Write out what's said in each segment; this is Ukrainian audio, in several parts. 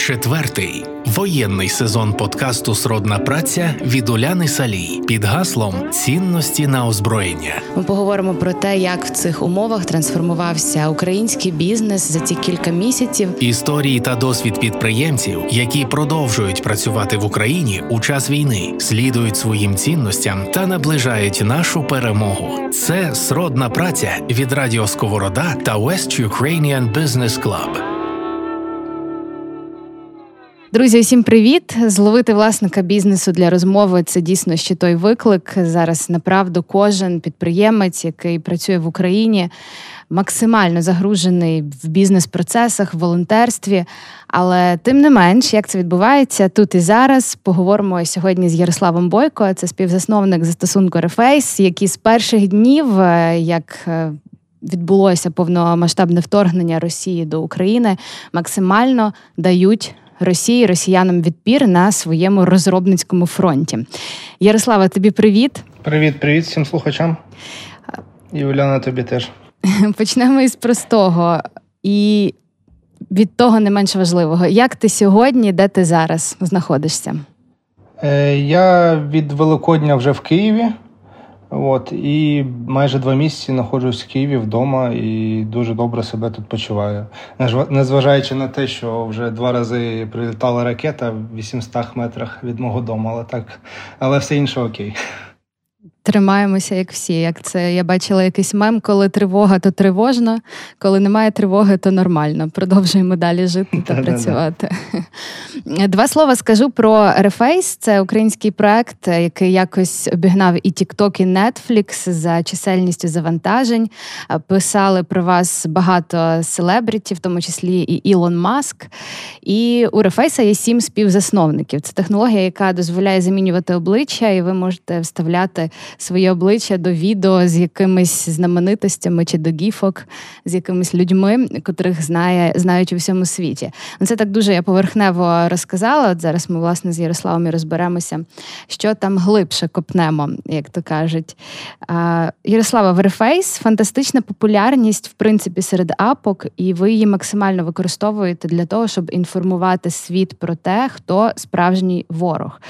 Четвертий воєнний сезон подкасту Сродна праця від Уляни Салій під гаслом цінності на озброєння. Ми поговоримо про те, як в цих умовах трансформувався український бізнес за ці кілька місяців. Історії та досвід підприємців, які продовжують працювати в Україні у час війни, слідують своїм цінностям та наближають нашу перемогу. Це сродна праця від Радіо Сковорода та West Ukrainian Business Club. Друзі, усім привіт! Зловити власника бізнесу для розмови це дійсно ще той виклик. Зараз направду кожен підприємець, який працює в Україні, максимально загружений в бізнес-процесах, в волонтерстві. Але тим не менш, як це відбувається тут і зараз, поговоримо сьогодні з Ярославом Бойко. Це співзасновник застосунку Рефейс, який з перших днів, е, як е, Відбулося повномасштабне вторгнення Росії до України, максимально дають Росії росіянам відпір на своєму розробницькому фронті. Ярослава, тобі привіт. Привіт, привіт всім слухачам. І Уляна, тобі теж. Почнемо із простого і від того не менш важливого. Як ти сьогодні, де ти зараз знаходишся? Е, я від Великодня вже в Києві. От, І майже два місяці знаходжусь в Києві вдома і дуже добре себе тут почуваю. Незважаючи на те, що вже два рази прилітала ракета в 800 метрах від мого дому, але так, але все інше окей. Тримаємося, як всі. Як це я бачила якийсь мем, коли тривога, то тривожно, коли немає тривоги, то нормально. Продовжуємо далі жити та працювати. Два слова скажу про Reface. Це український проект, який якось обігнав і TikTok, і Netflix за чисельністю завантажень. Писали про вас багато селебритів, в тому числі і Ілон Маск. І у Reface є сім співзасновників. Це технологія, яка дозволяє замінювати обличчя, і ви можете вставляти своє обличчя до відео з якимись знаменитостями чи до гіфок, з якимись людьми, котрих знає, знають у всьому світі. Ну, це так дуже я поверхнево розказала. От зараз ми, власне, з Ярославом і розберемося, що там глибше копнемо, як то кажуть. Ярослава, Верфейс фантастична популярність, в принципі, серед апок, і ви її максимально використовуєте для того, щоб інформувати світ про те, хто справжній ворог.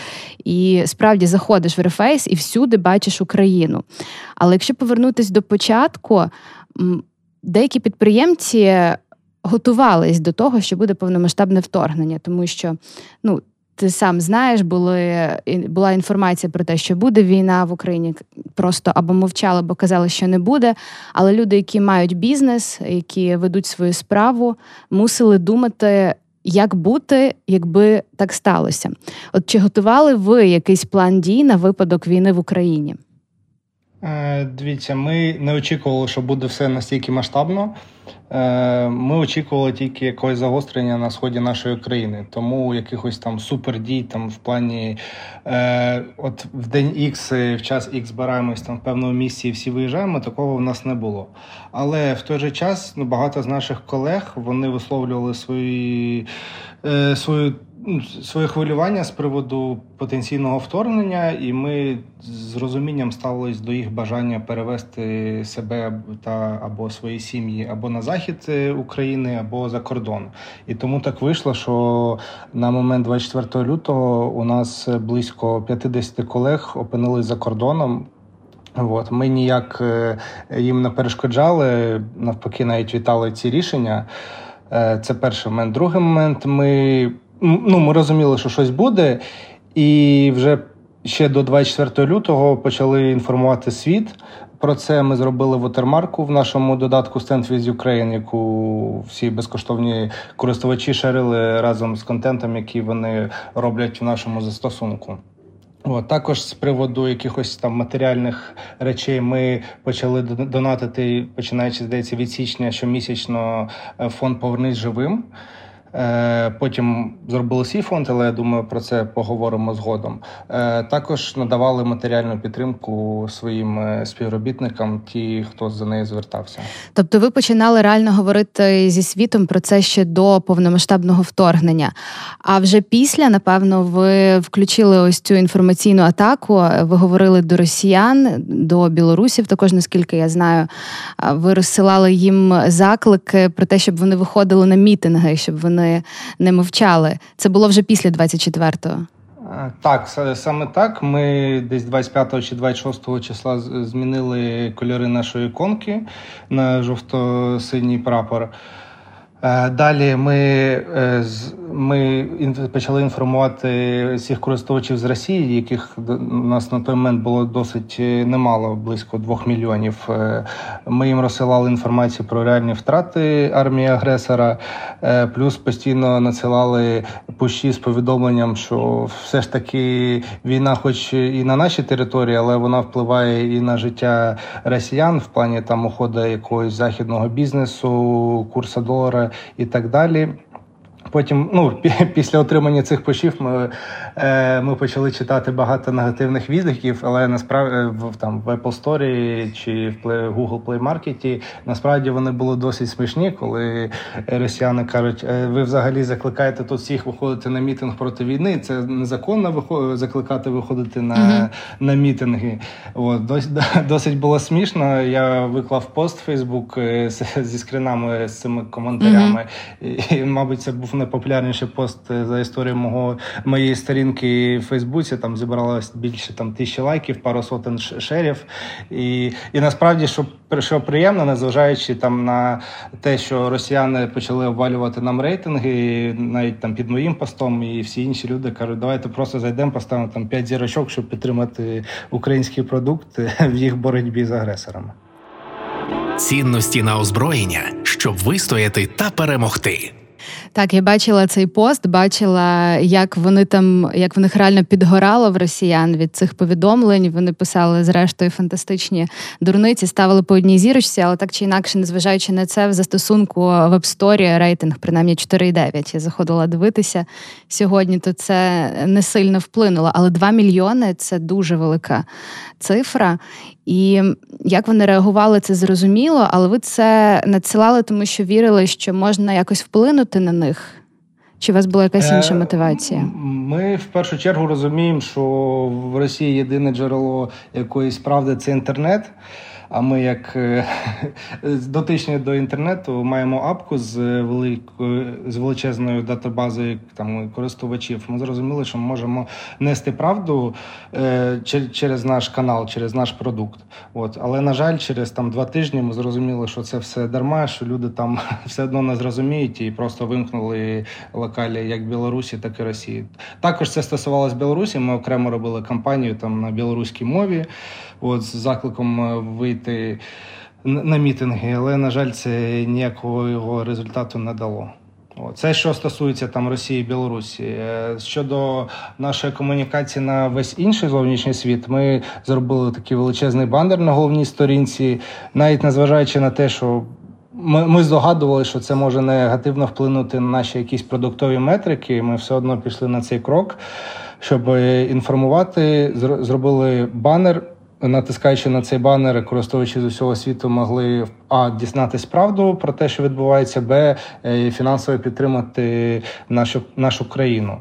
І справді заходиш в Рефейс і всюди бачиш Україну. Але якщо повернутися до початку, деякі підприємці готувались до того, що буде повномасштабне вторгнення, тому що ну. Ти сам знаєш, були була інформація про те, що буде війна в Україні, просто або мовчали, або казали, що не буде. Але люди, які мають бізнес, які ведуть свою справу, мусили думати, як бути, якби так сталося. От чи готували ви якийсь план дій на випадок війни в Україні? Е, дивіться, ми не очікували, що буде все настільки масштабно. Е, ми очікували тільки якогось загострення на сході нашої країни. Тому якихось там супердій там в плані е, от в день Х, в час Х збираємось там в певному місці і всі виїжджаємо. Такого в нас не було. Але в той же час ну, багато з наших колег вони висловлювали свої свою. Ну, своє хвилювання з приводу потенційного вторгнення, і ми з розумінням ставились до їх бажання перевести себе та або свої сім'ї або на захід е, України, або за кордон. І тому так вийшло, що на момент 24 лютого у нас близько 50 колег опинились за кордоном. От ми ніяк е, їм не перешкоджали, навпаки, навіть вітали ці рішення. Е, це перший момент. Другий момент ми ну, ми розуміли, що щось буде, і вже ще до 24 лютого почали інформувати світ. Про це ми зробили вотермарку в нашому додатку Stand with Ukraine, яку всі безкоштовні користувачі шерили разом з контентом, який вони роблять в нашому застосунку. От, також з приводу якихось там матеріальних речей ми почали донатити, починаючи здається від січня щомісячно е, фонд Повернись живим. Е, потім зробили свій фонд, але я думаю, про це поговоримо згодом. Е, також надавали матеріальну підтримку своїм е, співробітникам, ті, хто за нею звертався. Тобто, ви починали реально говорити зі світом про це ще до повномасштабного вторгнення. А вже після, напевно, ви включили ось цю інформаційну атаку. Ви говорили до росіян, до білорусів. Також наскільки я знаю, ви розсилали їм заклики про те, щоб вони виходили на мітинги, щоб вони вони не мовчали. Це було вже після 24-го. Так, саме так. Ми десь 25 чи 26 числа змінили кольори нашої іконки на жовто-синій прапор. Е, далі ми е, ми почали інформувати всіх користувачів з Росії, яких у нас на той момент було досить е, немало, близько двох мільйонів. Ми їм розсилали інформацію про реальні втрати армії агресора, плюс постійно надсилали пущі з повідомленням, що все ж таки війна, хоч і на нашій території, але вона впливає і на життя росіян в плані там уходу якогось західного бізнесу, курсу долара і так далі. Потім, ну, після отримання цих пошів, ми е, ми почали читати багато негативних відгуків, але насправді е, в там в Apple Store чи в Google Play Market насправді вони були досить смішні, коли росіяни кажуть, «Е, ви взагалі закликаєте тут всіх виходити на мітинг проти війни. Це незаконно виход... закликати виходити на uh-huh. на мітинги. От, досить, досить було смішно. Я виклав пост в Facebook е, зі скринами з цими коментарями, і, і, мабуть, це був найпопулярніший пост е, за історію мого моєї сторінки в Фейсбуці. Там зібралось більше там тисячі лайків, пару сотень шерів. І і насправді, що що приємно, незважаючи там на те, що росіяни почали обвалювати нам рейтинги, навіть там під моїм постом, і всі інші люди кажуть, давайте просто зайдемо, поставимо там п'ять зірочок, щоб підтримати український продукт в їх боротьбі з агресорами. Цінності на озброєння, щоб вистояти та перемогти. Так, я бачила цей пост, бачила, як вони там, як в них реально підгорало в росіян від цих повідомлень. Вони писали, зрештою, фантастичні дурниці, ставили по одній зірочці, але так чи інакше, незважаючи на це, в застосунку в App Store рейтинг принаймні 4,9. Я заходила дивитися сьогодні, то це не сильно вплинуло. Але 2 мільйони це дуже велика цифра. І як вони реагували, це зрозуміло, але ви це надсилали, тому що вірили, що можна якось вплинути на них. Чи у вас була якась інша е, мотивація? Ми в першу чергу розуміємо, що в Росії єдине джерело якоїсь правди це інтернет. А ми, як е, дотичні до інтернету, маємо апку з великою з величезною датабазою там користувачів. Ми зрозуміли, що ми можемо нести правду е, через наш канал, через наш продукт. От, але на жаль, через там два тижні ми зрозуміли, що це все дарма, що люди там все одно не зрозуміють і просто вимкнули локалі як Білорусі, так і Росії. Також це стосувалося Білорусі. Ми окремо робили кампанію там на білоруській мові от з закликом е, вийти на мітинги, але на жаль, це ніякого його результату не дало. Це що стосується там Росії і Білорусі. Е, щодо нашої комунікації на весь інший зовнішній світ, ми зробили такий величезний банер на головній сторінці, навіть незважаючи на те, що ми ми здогадували, що це може негативно вплинути на наші якісь продуктові метрики. Ми все одно пішли на цей крок, щоб інформувати. Зробили банер натискаючи на цей банер, користувачі з усього світу могли а дізнатись правду про те, що відбувається, б е, фінансово підтримати нашу нашу країну.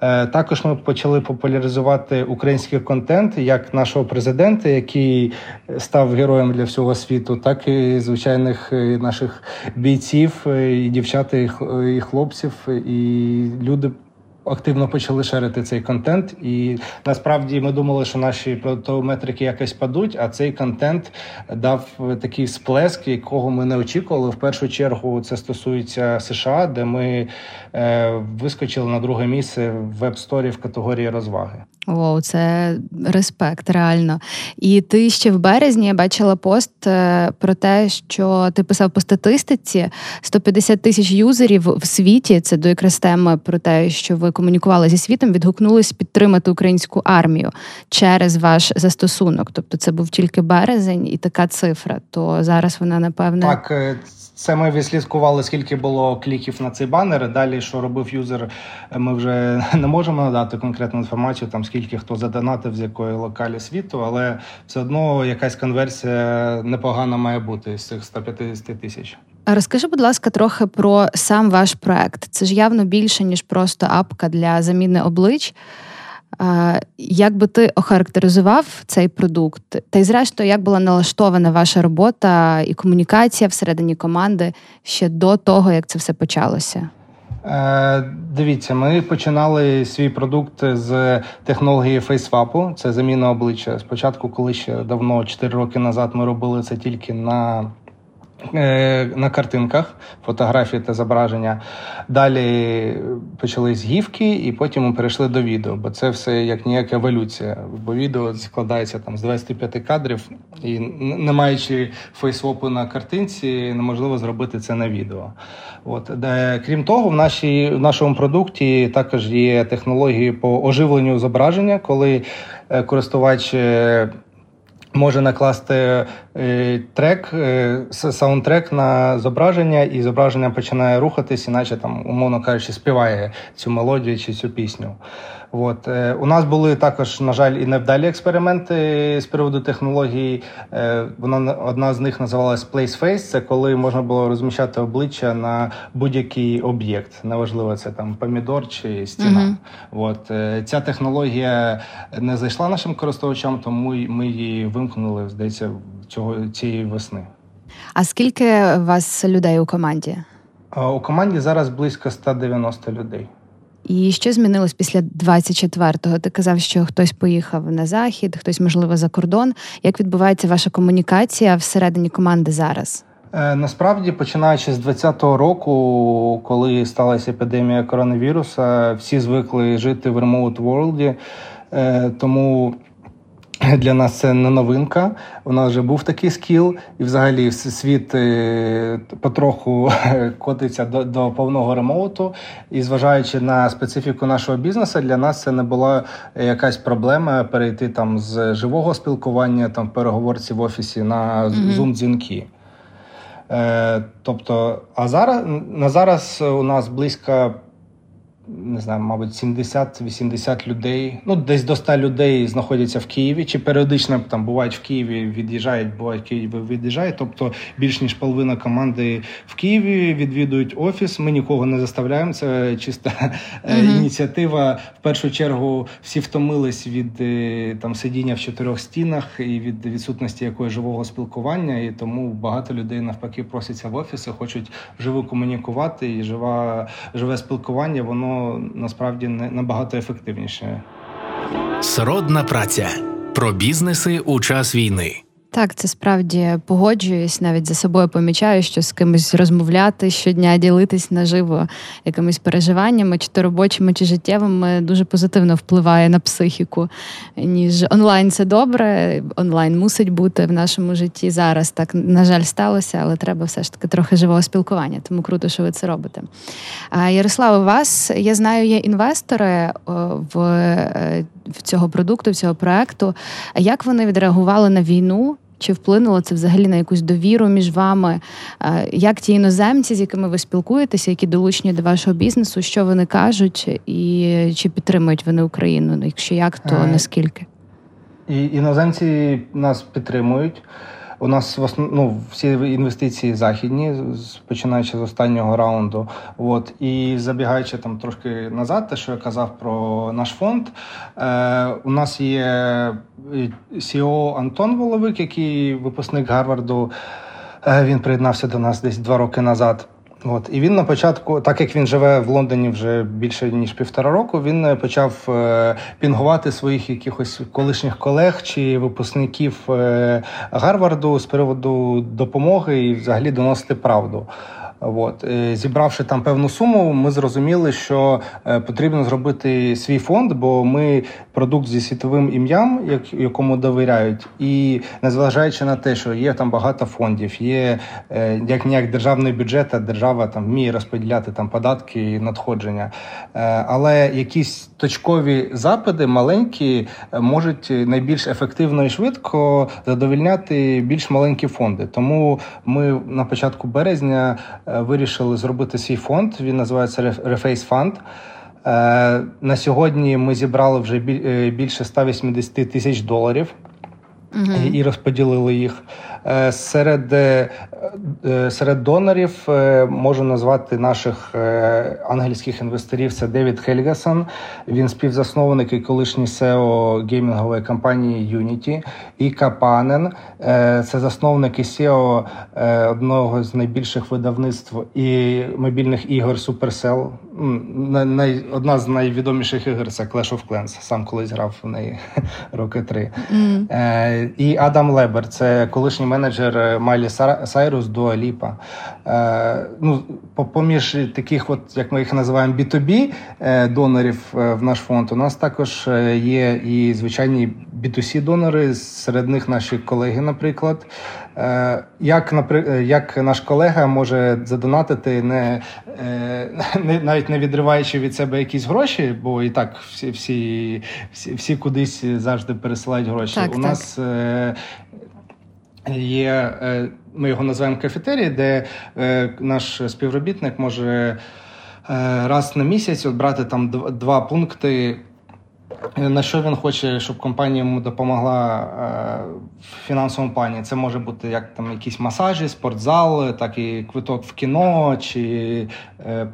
Е, також ми почали популяризувати український контент як нашого президента, який став героєм для всього світу, так і звичайних е, наших бійців, і дівчат, і хлопців, і люди активно почали шерити цей контент, і насправді ми думали, що наші продуктові метрики якось падуть. А цей контент дав такий сплеск, якого ми не очікували. В першу чергу це стосується США, де ми вискочили на друге місце в веб-сторі в категорії розваги. О, це респект, реально. І ти ще в березні я бачила пост е, про те, що ти писав по статистиці 150 тисяч юзерів в світі. Це до якраз теми про те, що ви комунікували зі світом, відгукнулись підтримати українську армію через ваш застосунок. Тобто, це був тільки березень і така цифра. То зараз вона напевне так. Це ми відслідкували, скільки було кліків на цей банер. Далі, що робив юзер, ми вже не можемо надати конкретну інформацію, там скільки хто задонатив з якої локалі світу, але все одно якась конверсія непогана має бути з цих 150 тисяч. Розкажи, будь ласка, трохи про сам ваш проект. Це ж явно більше ніж просто апка для заміни облич. Як би ти охарактеризував цей продукт? Та й зрештою, як була налаштована ваша робота і комунікація всередині команди ще до того, як це все почалося? Е, Дивіться, ми починали свій продукт з технології фейсвапу. Це заміна обличчя. Спочатку, коли ще давно, 4 роки назад, ми робили це тільки на на картинках, фотографії та зображення. Далі почались гівки, і потім ми перейшли до відео, бо це все як ніяка еволюція. Бо відео складається там з 25 кадрів, і не маючи фейсвопу на картинці, неможливо зробити це на відео. От крім того, в нашій в нашому продукті також є технології по оживленню зображення, коли е, користувач. Може накласти е, трек, е, саундтрек на зображення, і зображення починає рухатись, іначе там, умовно кажучи, співає цю мелодію чи цю пісню. От. Е, у нас були також, на жаль, і невдалі експерименти з приводу технології. Е, вона одна з них називалась Place Face. Це коли можна було розміщати обличчя на будь-який об'єкт. Неважливо, це там помідор чи стіна. Uh-huh. От. Е, ця технологія не зайшла нашим користувачам, тому ми її вимкнули, здається, цього цієї весни. А скільки у вас людей у команді? У команді зараз близько 190 людей. І що змінилось після 24-го? Ти казав, що хтось поїхав на захід, хтось, можливо, за кордон. Як відбувається ваша комунікація всередині команди зараз? Е, насправді, починаючи з 2020 року, коли сталася епідемія коронавіруса, всі звикли жити в remote world, е, тому для нас це не новинка. У нас вже був такий скіл, і взагалі світ е, потроху котиться до до повного ремоуту. І зважаючи на специфіку нашого бізнесу, для нас це не була якась проблема перейти там з живого спілкування там в переговорці в офісі на зум дзвінки. Е, Тобто, а зараз на зараз у нас близько не знаю, мабуть, 70-80 людей. Ну, десь до 100 людей знаходяться в Києві, чи періодично там бувають в Києві, від'їжджають, бувають в Києві від'їжджають. Тобто більш ніж половина команди в Києві відвідують офіс. Ми нікого не заставляємо. Це чиста mm-hmm. ініціатива. В першу чергу всі втомились від е, там сидіння в чотирьох стінах і від відсутності якогось живого спілкування. І тому багато людей навпаки просяться в офіси, хочуть вживу комунікувати і жива живе спілкування. Воно насправді набагато ефективніше. Сродна праця про бізнеси у час війни. Так, це справді погоджуюсь, навіть за собою помічаю, що з кимось розмовляти щодня, ділитись наживо якимись переживаннями, чи то робочими, чи життєвими, дуже позитивно впливає на психіку. Ніж онлайн це добре, онлайн мусить бути в нашому житті зараз. Так, на жаль, сталося, але треба все ж таки трохи живого спілкування. Тому круто, що ви це робите. Ярослав, у вас я знаю, є інвестори в, е, в цього продукту, в цього проекту. Як вони відреагували на війну? Чи вплинуло це взагалі на якусь довіру між вами? Як ті іноземці, з якими ви спілкуєтеся, які долучені до вашого бізнесу, що вони кажуть, і чи підтримують вони Україну? Якщо як, то е, наскільки? І Іноземці нас підтримують. У нас в основ... ну, всі інвестиції західні, починаючи з останнього раунду. От і забігаючи там трошки назад, те, що я казав про наш фонд. Е, У нас є CEO Антон Воловик, який випускник Гарварду. Е, Він приєднався до нас десь два роки назад. От і він на початку, так як він живе в Лондоні вже більше ніж півтора року, він е, почав е, пінгувати своїх якихось колишніх колег чи випускників е, Гарварду з приводу допомоги і взагалі доносити правду. От е, зібравши там певну суму, ми зрозуміли, що е, потрібно зробити свій фонд, бо ми продукт зі світовим ім'ям, якому довіряють, і незважаючи на те, що є там багато фондів, є е, як ніяк державний бюджет, а держава там вміє розподіляти там податки і надходження. Але якісь точкові запити маленькі можуть найбільш ефективно і швидко задовільняти більш маленькі фонди. Тому ми на початку березня. Е, вирішили зробити свій фонд. Він називається Reface Fund. Е, на сьогодні ми зібрали вже е, більше 180 тисяч доларів. угу. І розподілили їх. Е, серед е, серед донорів можу назвати наших ангельських інвесторів. Це Девід Хельгасон. Він співзасновник і колишній SEO геймінгової компанії Unity. І Капанен це засновник і SEO одного з найбільших видавництв і мобільних ігор Supercell. Одна з найвідоміших ігор це Clash of Clans. Сам колись грав в неї роки три. Mm. Е, І Адам Лебер, це колишній менеджер Майлі Сайрус до Аліпа. Е, ну, Поміж таких, от, як ми їх називаємо, B2B е, донорів е, в наш фонд, у нас також е, є і звичайні B2C донори, серед них наші колеги, наприклад. Е, як як наш колега може задонатити, не, не навіть не відриваючи від себе якісь гроші, бо і так всі всі, всі, всі кудись завжди пересилають гроші. Так, У так. нас є, ми його називаємо кафетерій, де наш співробітник може раз на місяць от брати там два пункти. На що він хоче, щоб компанія йому допомогла е, в фінансовому плані? Це може бути як там якісь масажі, спортзал, так і квиток в кіно, чи е,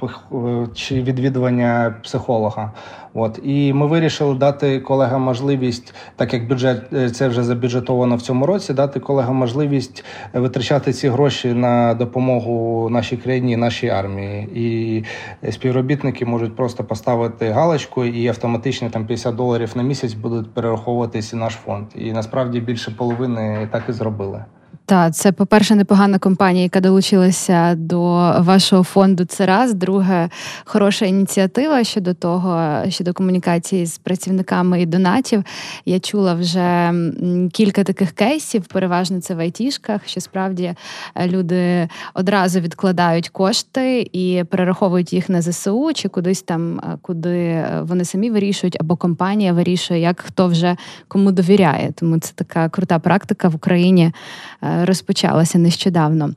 чи відвідування психолога. От і ми вирішили дати колегам можливість, так як бюджет е, це вже забюджетовано в цьому році, дати колегам можливість витрачати ці гроші на допомогу нашій країні, нашій армії. І співробітники можуть просто поставити галочку і автоматично там 50 доларів на місяць будуть перераховуватися наш фонд. І насправді більше половини так і зробили. Так, це, по-перше, непогана компанія, яка долучилася до вашого фонду. Це раз. Друге, хороша ініціатива щодо того, щодо комунікації з працівниками і донатів. Я чула вже кілька таких кейсів, переважно це в айтішках, що справді е, люди одразу відкладають кошти і перераховують їх на ЗСУ чи кудись там, е, куди е, вони самі вирішують, або компанія вирішує, як хто вже кому довіряє. Тому це така крута практика в Україні розпочалася нещодавно.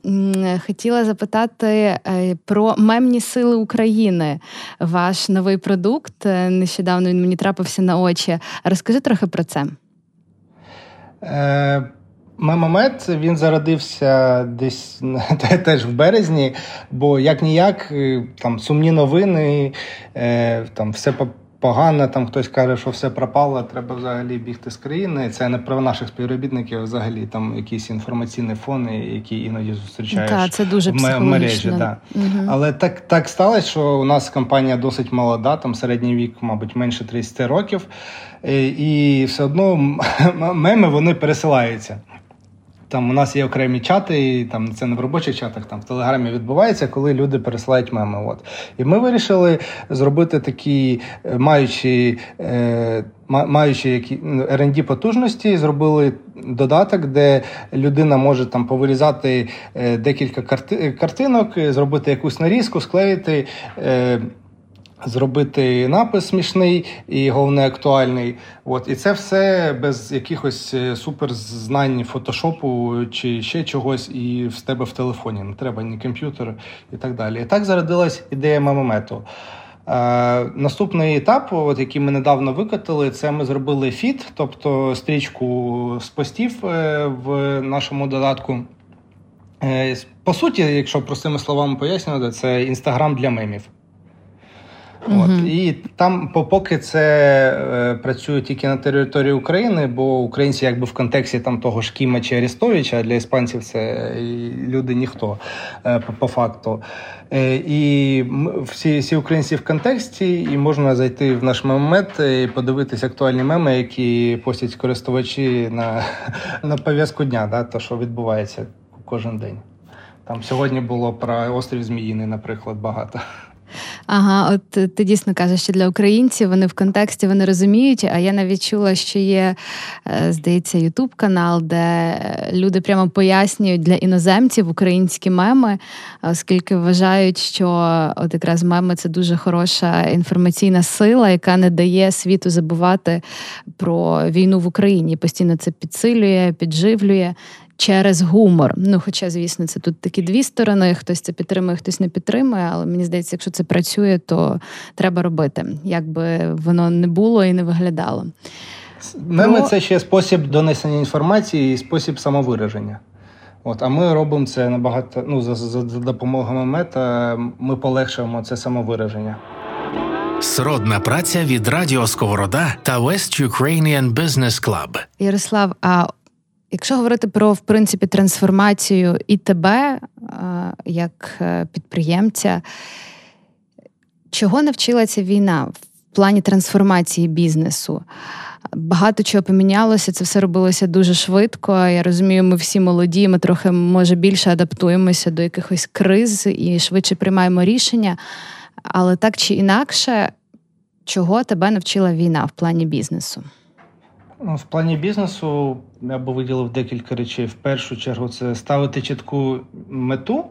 Хотіла запитати е, про мемні сили України. Ваш новий продукт. Е, нещодавно він мені трапився на очі. Розкажи трохи про це. Е... Мемомет він зародився десь теж в березні, бо як ніяк е, там сумні новини, там все погано, там хтось каже, що все пропало, треба взагалі бігти з країни. Це не про наших співробітників, а взагалі там якісь інформаційні фони, які іноді зустрічаєш Та, це дуже в мережі. Да. Угу. Але так так сталося, що у нас компанія досить молода, там середній вік, мабуть, менше 30 років, і все одно меми вони пересилаються. Там у нас є окремі чати, і там це не в робочих чатах, там в телеграмі відбувається, коли люди пересилають меми. От і ми вирішили зробити такі, е, маючи е, маючи які rd потужності, зробили додаток, де людина може там повирізати е, декілька карти, картинок, зробити якусь нарізку, склеїти. Е, Зробити напис смішний і головне актуальний. От і це все без якихось е, суперзнань фотошопу чи ще чогось, і в тебе в телефоні. Не треба ні комп'ютер і так далі. І так зародилась ідея мемомету. Е, Наступний етап, от який ми недавно викатили, це ми зробили фіт, тобто стрічку з постів е, в нашому додатку. Е, По суті, якщо простими словами пояснювати, це інстаграм для мемів. От і там, поки це е, працює тільки на території України, бо українці, якби в контексті там того ж Кіма чи Арестовича, а для іспанців це люди ніхто е, по, по факту. Е, і всі всі українці в контексті, і можна зайти в наш мемет і подивитися актуальні меми, які постять користувачі на на пов'язку дня, да, то що відбувається кожен день. Там сьогодні було про острів Зміїний, наприклад, багато. Ага, от е, ти дійсно кажеш, що для українців вони в контексті вони розуміють. А я навіть чула, що є, е, здається, Ютуб канал, де люди прямо пояснюють для іноземців українські меми, оскільки вважають, що от якраз меми це дуже хороша інформаційна сила, яка не дає світу забувати про війну в Україні. Постійно це підсилює, підживлює через гумор. Ну, хоча, звісно, це тут такі дві сторони: хтось це підтримує, хтось не підтримує. Але мені здається, якщо це працює, то треба робити, як би воно не було і не виглядало. Меми Про... це ще спосіб донесення інформації і спосіб самовираження. От, а ми робимо це набагато ну, за, за, за допомогою мета. Ми полегшуємо це самовираження. Сродна праця від Радіо Сковорода та West Ukrainian Business Club. Ярослав, а якщо говорити про в принципі трансформацію і тебе як е, підприємця, чого навчила ця війна в плані трансформації бізнесу? Багато чого помінялося, це все робилося дуже швидко. Я розумію, ми всі молоді, ми трохи може більше адаптуємося до якихось криз і швидше приймаємо рішення. Але так чи інакше, чого тебе навчила війна в плані бізнесу? Ну, В плані бізнесу я би виділив декілька речей. В першу чергу, це ставити чітку мету,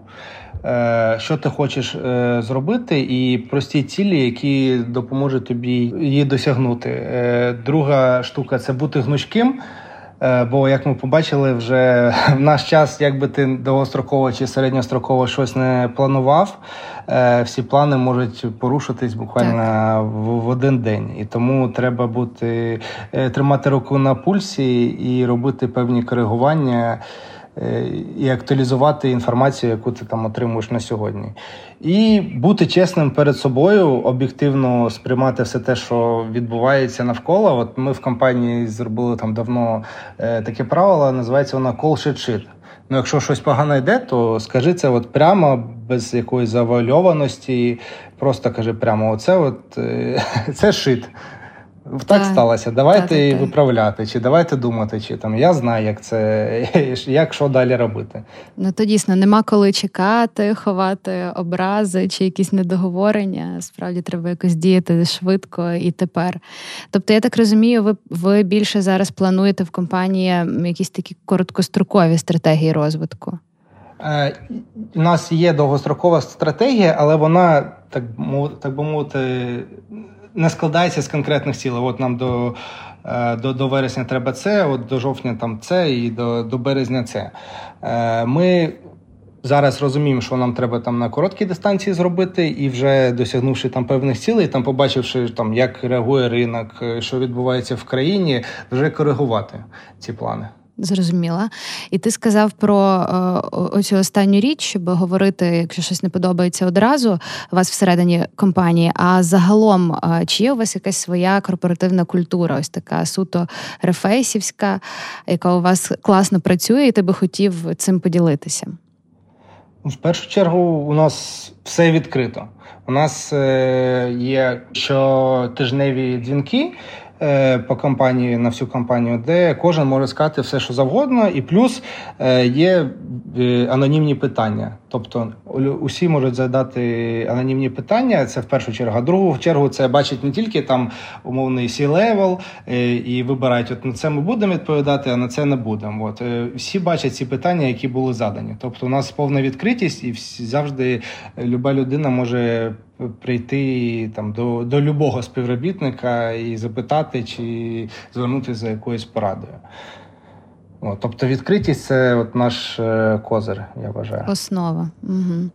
е, що ти хочеш е, зробити, і прості цілі, які допоможуть тобі її досягнути. Е, друга штука це бути гнучким. Бо, як ми побачили, вже в наш час, якби ти довгостроково чи середньостроково щось не планував, всі плани можуть порушитись буквально в, в один день. І тому треба бути тримати руку на пульсі і робити певні коригування. І актуалізувати інформацію, яку ти там отримуєш на сьогодні, і бути чесним перед собою, об'єктивно сприймати все те, що відбувається навколо. От ми в компанії зробили там давно е, таке правило, називається вона call shit shit. Ну, якщо щось погано йде, то скажи це от прямо без якоїсь завуальованості. Просто кажи прямо: оце от е, це шит. Так, так сталося. Давайте так, так, виправляти, чи давайте думати, чи там я знаю, як це як що далі робити. Ну то дійсно нема коли чекати, ховати образи чи якісь недоговорення. Справді треба якось діяти швидко і тепер. Тобто, я так розумію, ви ви більше зараз плануєте в компанії якісь такі короткострокові стратегії розвитку. Е, У нас є довгострокова стратегія, але вона так так би мовити не складається з конкретних цілей. От нам до е, до, до вересня треба це, от до жовтня там це і до до березня це. Е, ми зараз розуміємо, що нам треба там на короткій дистанції зробити, і вже досягнувши там певних цілей, там побачивши, там як реагує ринок, е, що відбувається в країні, вже коригувати ці плани. Зрозуміла. І ти сказав про е, оцю останню річ, щоб говорити, якщо щось не подобається одразу у вас всередині компанії. А загалом, е, чи є у вас якась своя корпоративна культура, ось така суто рефейсівська, яка у вас класно працює, і ти би хотів цим поділитися? В першу чергу, у нас все відкрито. У нас е, є щотижневі дзвінки. Е, по компанії на всю компанію, де кожен може сказати все, що завгодно, і плюс е, є е, анонімні питання. Тобто усі можуть задати анонімні питання. Це в першу чергу. А другу чергу це бачить не тільки там умовний C-level і вибирають, от на це ми будемо відповідати, а на це не будемо. От всі бачать ці питання, які були задані. Тобто, у нас повна відкритість, і всі завжди люба людина може прийти там до до любого співробітника і запитати, чи звернутися за якоюсь порадою. От, Тобто відкритість це от наш е, козир, я вважаю. Основа. Угу.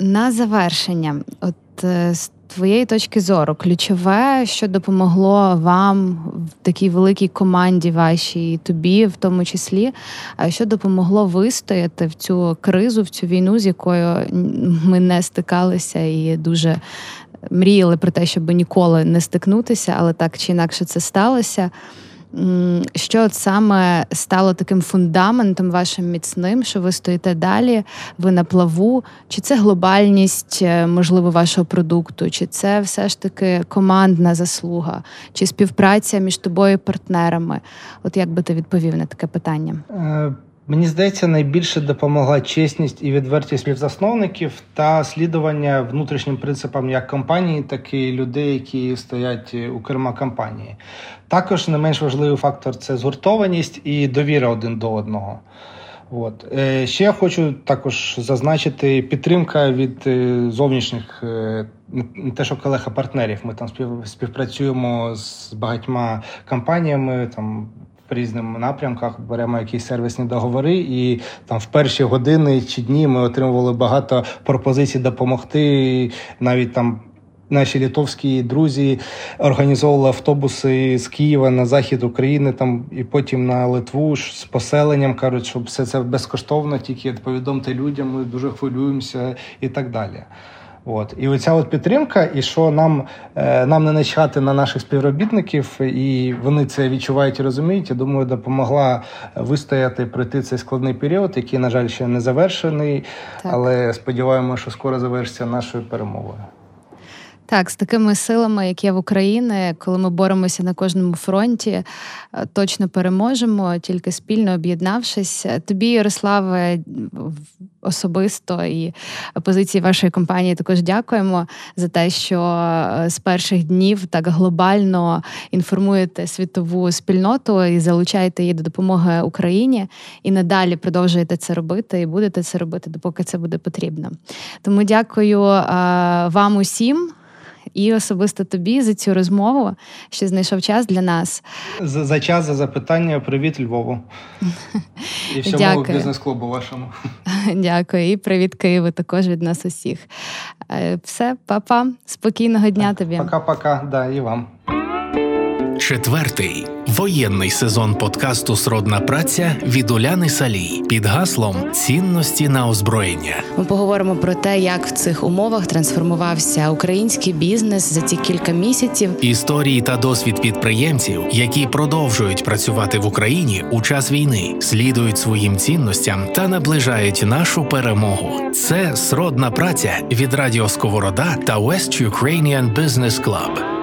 На завершення, от е, з твоєї точки зору, ключове, що допомогло вам в такій великій команді вашій, тобі, в тому числі, що допомогло вистояти в цю кризу, в цю війну, з якою ми не стикалися і дуже мріяли про те, щоб ніколи не стикнутися, але так чи інакше це сталося що от саме стало таким фундаментом вашим міцним, що ви стоїте далі, ви на плаву? Чи це глобальність, е, можливо, вашого продукту, чи це все ж таки командна заслуга, чи співпраця між тобою і партнерами? От як би ти відповів на таке питання? Мені здається, найбільше допомогла чесність і відвертість співзасновників та слідування внутрішнім принципам як компанії, так і людей, які стоять у керма компанії. Також не менш важливий фактор це згуртованість і довіра один до одного. От. Е, ще я хочу також зазначити підтримка від е, зовнішніх, е, не те, що колег, а партнерів. Ми там співпрацюємо з багатьма компаніями. там в різним напрямках, беремо якісь сервісні договори, і там в перші години чи дні ми отримували багато пропозицій допомогти навіть там. Наші літовські друзі організовували автобуси з Києва на захід України, там і потім на Литву з поселенням. кажуть, що все це безкоштовно, тільки повідомте людям, ми дуже хвилюємося і так далі. От і оця от підтримка, і що нам е, нам не начхати на наших співробітників, і вони це відчувають і розуміють. Я думаю, допомогла вистояти пройти цей складний період, який, на жаль, ще не завершений, Так. але сподіваємося, що скоро завершиться нашою перемовою. Так, з такими силами, як є в Україні, коли ми боремося на кожному фронті, е, точно переможемо, тільки спільно об'єднавшись. Тобі, Ярославе, особисто і позиції вашої компанії також дякуємо за те, що е, з перших днів так глобально інформуєте світову спільноту і залучаєте її до допомоги Україні. І надалі продовжуєте це робити, і будете це робити, допоки це буде потрібно. Тому дякую е, вам усім. І особисто тобі за цю розмову, що знайшов час для нас. За, за час за запитання. Привіт, Львову. І всьому Дякую. бізнес-клубу вашому. Дякую. І привіт Києву також від нас усіх. Е, Все, па-па. Спокійного дня тобі. Пока-пока. Да, і вам. Четвертий воєнний сезон подкасту Сродна праця від Уляни Салій під гаслом Цінності на озброєння. Ми поговоримо про те, як в цих умовах трансформувався український бізнес за ці кілька місяців. Історії та досвід підприємців, які продовжують працювати в Україні у час війни, слідують своїм цінностям та наближають нашу перемогу. Це сродна праця від Радіо Сковорода та West Ukrainian Business Club.